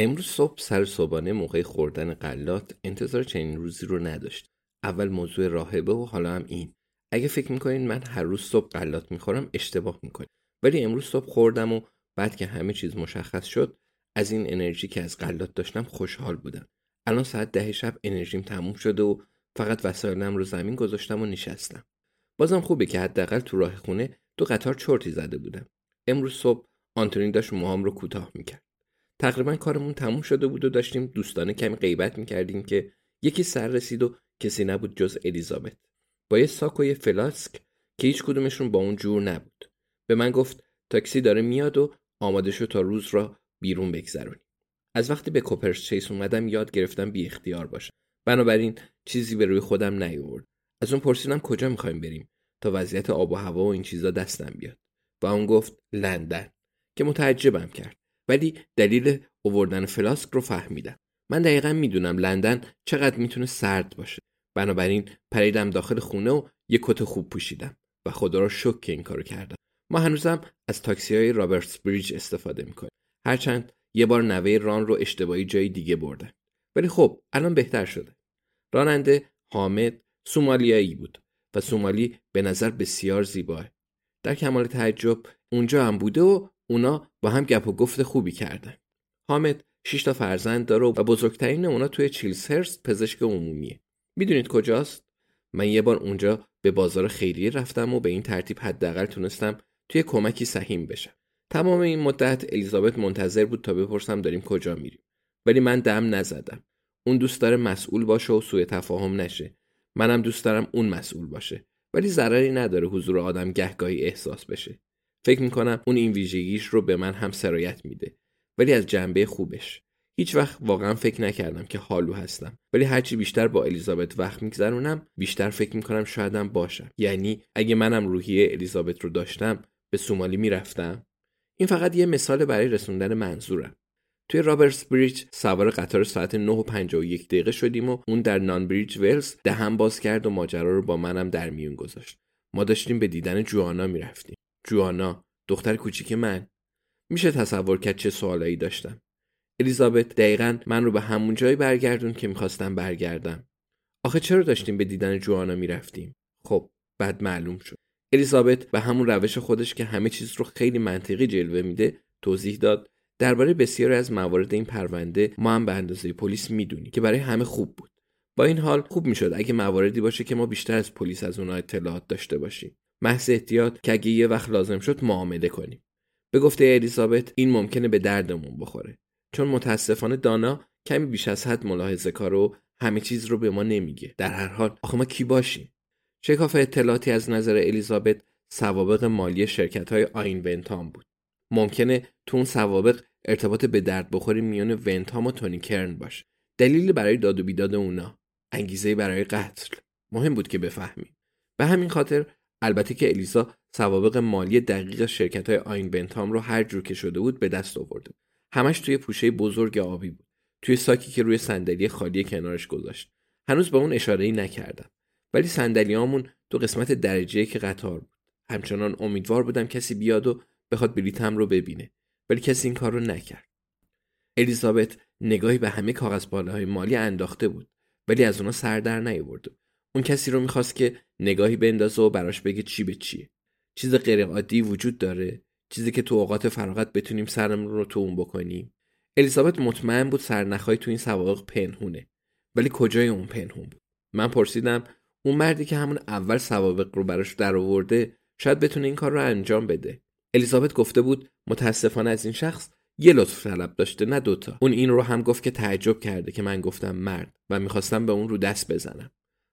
امروز صبح سر صبحانه موقع خوردن غلات انتظار چنین روزی رو نداشت. اول موضوع راهبه و حالا هم این. اگه فکر می‌کنین من هر روز صبح غلات می‌خورم اشتباه می‌کنین. ولی امروز صبح خوردم و بعد که همه چیز مشخص شد از این انرژی که از غلات داشتم خوشحال بودم. الان ساعت ده شب انرژیم تموم شده و فقط وسایلم رو زمین گذاشتم و نشستم. بازم خوبه که حداقل تو راه خونه دو قطار چرتی زده بودم. امروز صبح آنتونی داشت موهام رو کوتاه می‌کرد. تقریبا کارمون تموم شده بود و داشتیم دوستانه کمی غیبت می‌کردیم که یکی سر رسید و کسی نبود جز الیزابت. با یه ساک و یه فلاسک که هیچ کدومشون با اون جور نبود. به من گفت تاکسی داره میاد و آماده شو تا روز را بیرون بگذرونی. از وقتی به کوپرس چیس اومدم یاد گرفتم بی اختیار باشم. بنابراین چیزی به روی خودم نیاورد. از اون پرسیدم کجا می‌خوایم بریم تا وضعیت آب و هوا و این چیزا دستم بیاد. و اون گفت لندن که متعجبم کرد. ولی دلیل اووردن فلاسک رو فهمیدم. من دقیقا می‌دونم لندن چقدر می‌تونه سرد باشه. بنابراین پریدم داخل خونه و یه کت خوب پوشیدم و خدا را شکر که این کارو کردم. ما هنوزم از تاکسی های رابرتس بریج استفاده می‌کنیم. هرچند یه بار نوه ران رو اشتباهی جای دیگه بردن. ولی خب الان بهتر شده. راننده حامد سومالیایی بود و سومالی به نظر بسیار زیباه. در کمال تعجب اونجا هم بوده و اونا با هم گپ و گفت خوبی کردن. حامد 6 تا فرزند داره و بزرگترین اونا توی چیلسهرست پزشک عمومیه. می‌دونید کجاست؟ من یه بار اونجا به بازار خیریه رفتم و به این ترتیب حداقل تونستم توی کمکی سهیم بشم. تمام این مدت الیزابت منتظر بود تا بپرسم داریم کجا میریم. ولی من دم نزدم. اون دوست داره مسئول باشه و سوء تفاهم نشه. منم دوست دارم اون مسئول باشه. ولی ضرری نداره حضور آدم گهگاهی احساس بشه. فکر می‌کنم اون این ویژگیش رو به من هم سرایت میده. ولی از جنبه خوبش. هیچ وقت واقعا فکر نکردم که حالو هستم. ولی هرچی بیشتر با الیزابت وقت میگذرونم بیشتر فکر می‌کنم شایدم باشم. یعنی اگه منم روحیه الیزابت رو داشتم به سومالی می‌رفتم. این فقط یه مثال برای رسوندن منظورم. توی رابرتس بریج سوار قطار ساعت 9 و 51 دقیقه شدیم و اون در نان بریج ولز دهم باز کرد و ماجرا رو با منم در میون گذاشت. ما داشتیم به دیدن جوانا می‌رفتیم. جوانا دختر کوچیک من. میشه تصور کرد چه سوالایی داشتم. الیزابت دقیقا من رو به همون جایی برگردون که می‌خواستم برگردم. آخه چرا داشتیم به دیدن جوانا می‌رفتیم؟ خب بعد معلوم شد. الیزابت به همون روش خودش که همه چیز رو خیلی منطقی جلوه میده توضیح داد. درباره بسیاری از موارد این پرونده ما هم به اندازه پلیس می‌دونیم که برای همه خوب بود. با این حال خوب می‌شد اگه مواردی باشه که ما بیشتر از پلیس از اونها اطلاعات داشته باشیم. محض احتیاط که اگه یه وقت لازم شد معامله کنیم. به گفته الیزابت این ممکنه به دردمون بخوره. چون متاسفانه دانا کمی بیش از حد ملاحظه کار و همه چیز رو به ما نمیگه. در هر حال آخه ما کی باشیم؟ شکاف اطلاعاتی از نظر الیزابت سوابق مالی شرکت های آین ونتام بود. ممکنه تو اون سوابق ارتباط به درد بخوری میان ونتام و تونی کرن باشه. دلیلی برای داد و بیداد اونا. انگیزه برای قتل. مهم بود که بفهمیم. به همین خاطر البته که الیزا سوابق مالی دقیق شرکت های آین بنتام رو هر جور که شده بود به دست آورده. همش توی پوشه بزرگ آبی بود. توی ساکی که روی صندلی خالی کنارش گذاشت. هنوز به اون اشاره ای نکردم. ولی صندلیامون دو قسمت درجه که قطار بود. همچنان امیدوار بودم کسی بیاد و بخواد بلیتم رو ببینه. ولی کسی این کار رو نکرد. الیزابت نگاهی به همه کاغذ های مالی انداخته بود. ولی از اونا سر در نیاورد اون کسی رو می‌خواست که نگاهی بندازه و براش بگه چی به چیه چیز غیر عادی وجود داره. چیزی که تو اوقات فراغت بتونیم سرمون رو تو اون بکنیم. الیزابت مطمئن بود سرنخهای تو این سوابق پنهونه. ولی کجای اون پنهون بود؟ من پرسیدم اون مردی که همون اول سوابق رو براش درآورده شاید بتونه این کار رو انجام بده. الیزابت گفته بود متاسفانه از این شخص یه لطف طلب داشته نه دوتا. اون این رو هم گفت که تعجب کرده که من گفتم مرد و می‌خواستم به اون رو دست بزنم.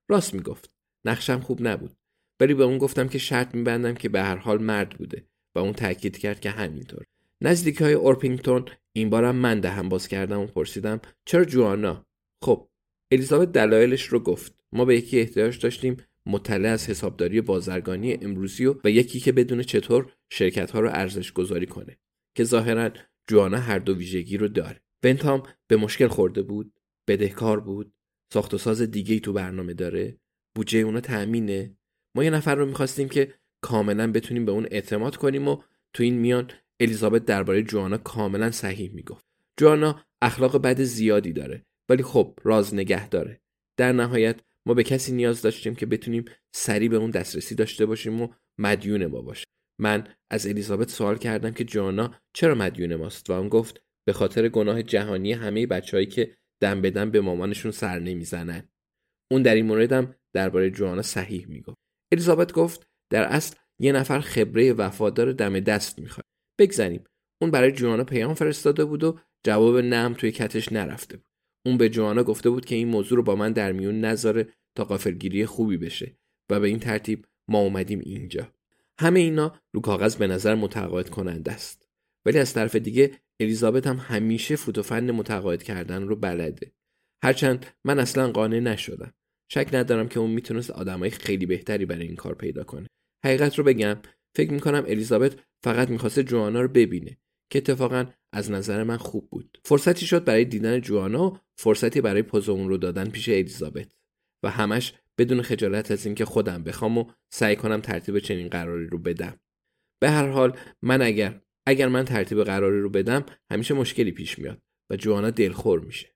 راست می‌گفت. نقشم خوب نبود. ولی به اون گفتم که شرط میبندم که به هر حال مرد بوده و اون تاکید کرد که همینطور. نزدیکی های اورپینگتون این بارم من دهم باز کردم و پرسیدم چرا جوانا؟ خب الیزابت دلایلش رو گفت. ما به یکی احتیاج داشتیم مطلع از حسابداری بازرگانی امروزی و, و یکی که بدون چطور شرکت ها رو ارزش گذاری کنه که ظاهرا جوانا هر دو ویژگی رو داره. بنتام به مشکل خورده بود؟ بدهکار بود؟ ساخت و ساز دیگه ای تو برنامه داره. بودجه اونا تأمینه. ما یه نفر رو می‌خواستیم که کاملا بتونیم به اون اعتماد کنیم و تو این میان الیزابت درباره جوانا کاملا صحیح می‌گفت. جوانا اخلاق بد زیادی داره ولی خب راز نگه داره. در نهایت ما به کسی نیاز داشتیم که بتونیم سریع به اون دسترسی داشته باشیم و مدیون ما باشه من از الیزابت سوال کردم که جوانا چرا مدیون ماست و اون گفت به خاطر گناه جهانی همه بچههایی که دم به دم به مامانشون سر نمی‌زنن اون در این موردم درباره جوانا صحیح می‌گفت. الیزابت گفت در اصل یه نفر خبره وفادار دم دست می‌خواد. بگذنیم اون برای جوانا پیام فرستاده بود و جواب نم توی کتش نرفته بود. اون به جوانا گفته بود که این موضوع رو با من در میون نذاره تا قافلگیری خوبی بشه و به این ترتیب ما اومدیم اینجا. همه اینا رو کاغذ به نظر متقاعد کننده است. ولی از طرف دیگه الیزابت هم همیشه فوت و فن متقاعد کردن رو بلده. هرچند من اصلا قانع نشدم. شک ندارم که اون می‌تونست آدمای خیلی بهتری برای این کار پیدا کنه. حقیقت رو بگم فکر می‌کنم الیزابت فقط می‌خواسته جوانا رو ببینه که اتفاقا از نظر من خوب بود. فرصتی شد برای دیدن جوانا و فرصتی برای پوز اون رو دادن پیش الیزابت. و همش بدون خجالت از اینکه خودم بخوام و سعی کنم ترتیب چنین قراری رو بدم. به هر حال من اگر اگر من ترتیب قراری رو بدم همیشه مشکلی پیش میاد و جوانا دلخور میشه.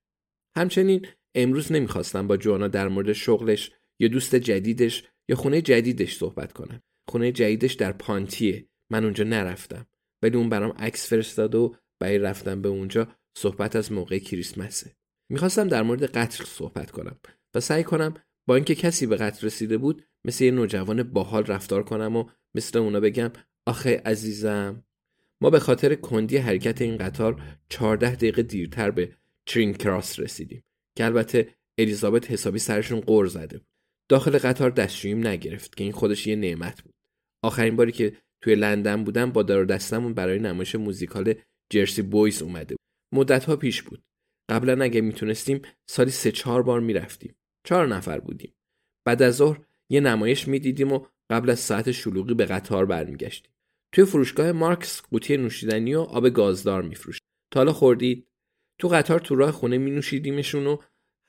همچنین امروز نمی‌خواستم با جوانا در مورد شغلش یا دوست جدیدش یا خونه جدیدش صحبت کنم. خونه جدیدش در پانتیه. من اونجا نرفتم. ولی اون برام عکس فرستاد و برای رفتم به اونجا صحبت از موقع کریسمسه. می‌خواستم در مورد قتل صحبت کنم و سعی کنم با اینکه کسی به قتل رسیده بود مثل یه نوجوان باحال رفتار کنم و مثل اونا بگم آخه عزیزم. ما به خاطر کندی حرکت این قطار 14 دقیقه دیرتر به ترین کراس رسیدیم که البته الیزابت حسابی سرشون قور زده بود. داخل قطار دستشوییم نگرفت که این خودش یه نعمت بود. آخرین باری که توی لندن بودم با دار دستمون برای نمایش موزیکال جرسی بویز اومده بود. مدت ها پیش بود. قبلا اگه می‌تونستیم سالی سه چهار بار می‌رفتیم. چهار نفر بودیم. بعد از ظهر یه نمایش می‌دیدیم و قبل از ساعت شلوغی به قطار برمیگشتیم. توی فروشگاه مارکس قوطی نوشیدنی و آب گازدار میفروش تا حالا خوردید تو قطار تو راه خونه می نوشیدیمشون و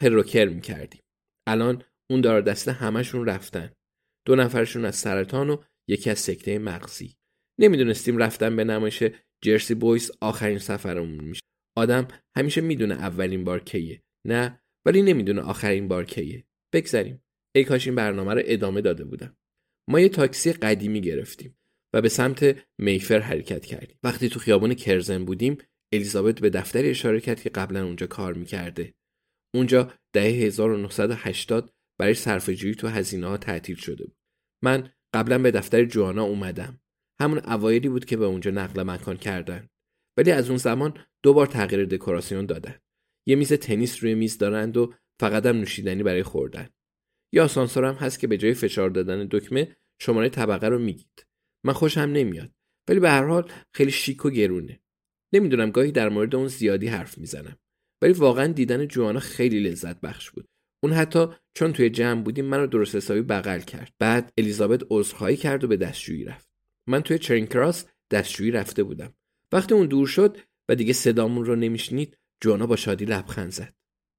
هروکر می کردیم. الان اون دار دسته همشون رفتن. دو نفرشون از سرطان و یکی از سکته مغزی. نمی‌دونستیم رفتن به نمایش جرسی بویس آخرین سفرمون میشه. آدم همیشه می‌دونه اولین بار کیه. نه ولی نمی‌دونه آخرین بار کیه. بگذریم. ای کاش این برنامه رو ادامه داده بودم. ما یه تاکسی قدیمی گرفتیم و به سمت میفر حرکت کردیم. وقتی تو خیابان کرزن بودیم الیزابت به دفتری اشاره کرد که قبلا اونجا کار می‌کرده. اونجا دهه 1980 برای صرفه‌جویی تو هزینه ها تعطیل شده بود. من قبلا به دفتر جوانا اومدم. همون اوایلی بود که به اونجا نقل مکان کردن. ولی از اون زمان دو بار تغییر دکوراسیون دادن. یه میز تنیس روی میز دارند و فقط هم نوشیدنی برای خوردن. یا آسانسور هم هست که به جای فشار دادن دکمه شماره طبقه رو میگید. من خوشم نمیاد. ولی به هر حال خیلی شیک و گرونه. نمی‌دونم گاهی در مورد اون زیادی حرف می‌زنم. ولی واقعا دیدن جوانا خیلی لذت بخش بود. اون حتی چون توی جمع بودیم منو درست حسابی بغل کرد. بعد الیزابت عذرخواهی کرد و به دستشویی رفت. من توی چرین کراس دستشویی رفته بودم. وقتی اون دور شد و دیگه صدامون رو نمیشنید جوانا با شادی لبخند زد.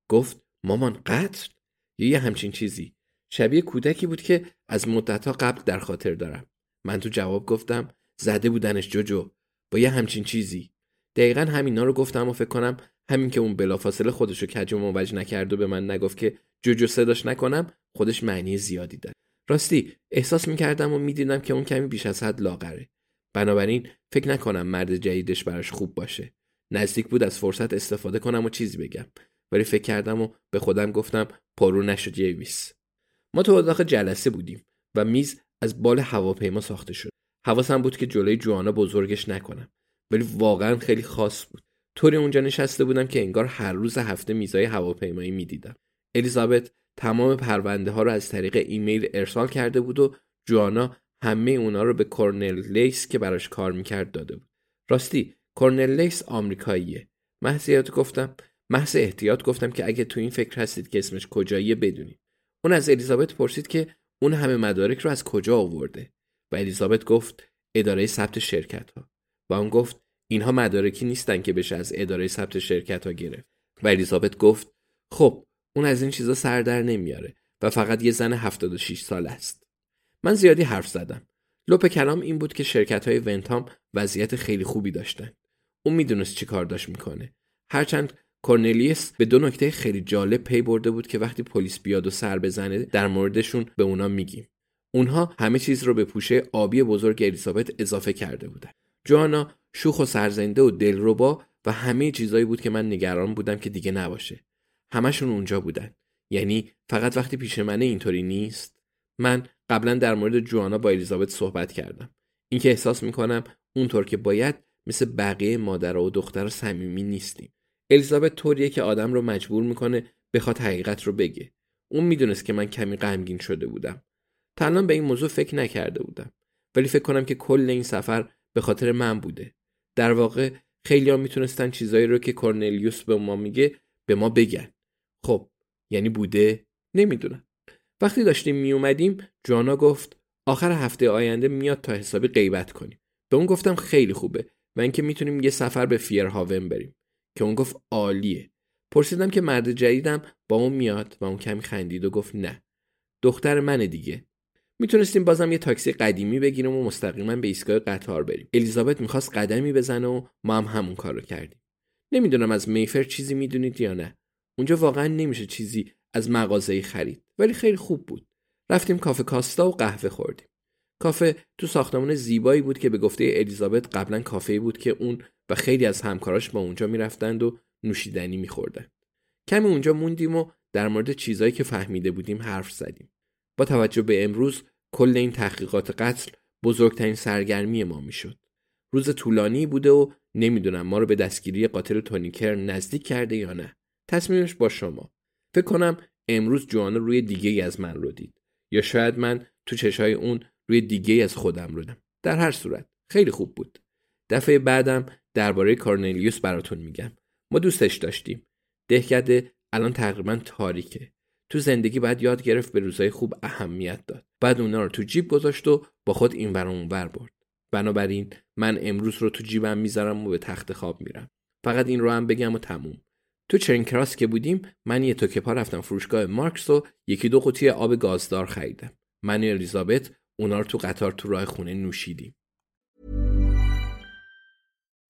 گفت مامان قتل؟ یا یه همچین چیزی. شبیه کودکی بود که از مدتها قبل در خاطر دارم. من تو جواب گفتم زده بودنش جوجو. با یه همچین چیزی. دقیقا همینا رو گفتم و فکر کنم همین که اون بلافاصله خودشو کج و نکرد و به من نگفت که جوجو صداش نکنم خودش معنی زیادی داره. راستی احساس می‌کردم و می‌دیدم که اون کمی بیش از حد لاغره. بنابراین فکر نکنم مرد جدیدش براش خوب باشه. نزدیک بود از فرصت استفاده کنم و چیزی بگم. ولی فکر کردم و به خودم گفتم پررو نشو جویس ما تو اتاق جلسه بودیم و میز از بال هواپیما ساخته شد. حواسم بود که جلوی جوانا بزرگش نکنم. ولی واقعا خیلی خاص بود. طوری اونجا نشسته بودم که انگار هر روز هفته میزای هواپیمایی می‌دیدم. الیزابت تمام پرونده ها رو از طریق ایمیل ارسال کرده بود و جوانا همه اونا رو به کورنلیس که براش کار می‌کرد داده بود. راستی کورنل لیس آمریکاییه. محض گفتم محض احتیاط گفتم که اگه تو این فکر هستید که اسمش کجاییه بدونید. اون از الیزابت پرسید که اون همه مدارک رو از کجا آورده؟ و الیزابت گفت اداره ثبت شرکت ها و اون گفت اینها مدارکی نیستن که بشه از اداره ثبت شرکت ها گرفت. و الیزابت گفت خب اون از این چیزا سر در نمیاره و فقط یه زن 76 سال است. من زیادی حرف زدم. لپ کلام این بود که شرکت های ونتام وضعیت خیلی خوبی داشتن. اون می‌دونست چی کار داشت می‌کنه. هرچند کورنلیس به دو نکته خیلی جالب پی برده بود که وقتی پلیس بیاد و سر بزنه در موردشون به اونا میگیم. اونها همه چیز رو به پوشه آبی بزرگ الیزابت اضافه کرده بودن. جوانا شوخ و سرزنده و دلربا و همه چیزایی بود که من نگران بودم که دیگه نباشه. همشون اونجا بودن. یعنی فقط وقتی پیش منه اینطوری نیست. من قبلا در مورد جوانا با الیزابت صحبت کردم. اینکه احساس می‌کنم اونطور که باید مثل بقیه مادر و دختر صمیمی نیستیم. الیزابت طوریه که آدم رو مجبور می‌کنه بخواد حقیقت رو بگه. اون می‌دونست که من کمی غمگین شده بودم. تا به این موضوع فکر نکرده بودم. ولی فکر کنم که کل این سفر به خاطر من بوده. در واقع خیلی ها می‌تونستن چیزایی رو که کورنلیوس به ما میگه به ما بگن. خب یعنی بوده؟ نمی‌دونم. وقتی داشتیم میومدیم جوانا گفت آخر هفته آینده میاد تا حسابی غیبت کنیم. به اون گفتم خیلی خوبه و اینکه می‌تونیم یه سفر به فیرهاون بریم. که اون گفت عالیه. پرسیدم که مرد جدیدم با اون میاد و اون کمی خندید و گفت نه. دختر منه دیگه. می‌تونستیم بازم یه تاکسی قدیمی بگیریم و مستقیما به ایستگاه قطار بریم. الیزابت می‌خواست قدمی بزنه و ما هم همون کار رو کردیم. نمی‌دونم از میفر چیزی می‌دونید یا نه. اونجا واقعا نمیشه چیزی از مغازه خرید. ولی خیلی خوب بود. رفتیم کافه کاستا و قهوه خوردیم. کافه تو ساختمان زیبایی بود که به گفته الیزابت قبلا کافه بود که اون و خیلی از همکاراش با اونجا می‌رفتند و نوشیدنی میخوردن کمی اونجا موندیم و در مورد چیزایی که فهمیده بودیم حرف زدیم. با توجه به امروز کل این تحقیقات قتل بزرگترین سرگرمی ما می‌شد. روز طولانی بوده و نمی‌دونم ما رو به دستگیری قاتل تونیکر نزدیک کرده یا نه. تصمیمش با شما. فکر کنم امروز جوانا روی دیگه ای از من رو دید. یا شاید من تو چشای اون روی دیگه ای از خودم رو در هر صورت خیلی خوب بود. دفعه بعدم درباره کارنلیوس براتون میگم. ما دوستش داشتیم. دهکده الان تقریبا تاریکه. تو زندگی باید یاد گرفت به روزای خوب اهمیت داد. بعد اونا رو تو جیب گذاشت و با خود این اون بر برد. بنابراین من امروز رو تو جیبم می‌ذارم و به تخت خواب میرم. فقط این رو هم بگم و تموم. تو چرین کراس که بودیم من یه توکه پا رفتم فروشگاه مارکس و یکی دو قوطی آب گازدار خریدم. من و الیزابت اونا رو تو قطار تو راه خونه نوشیدیم.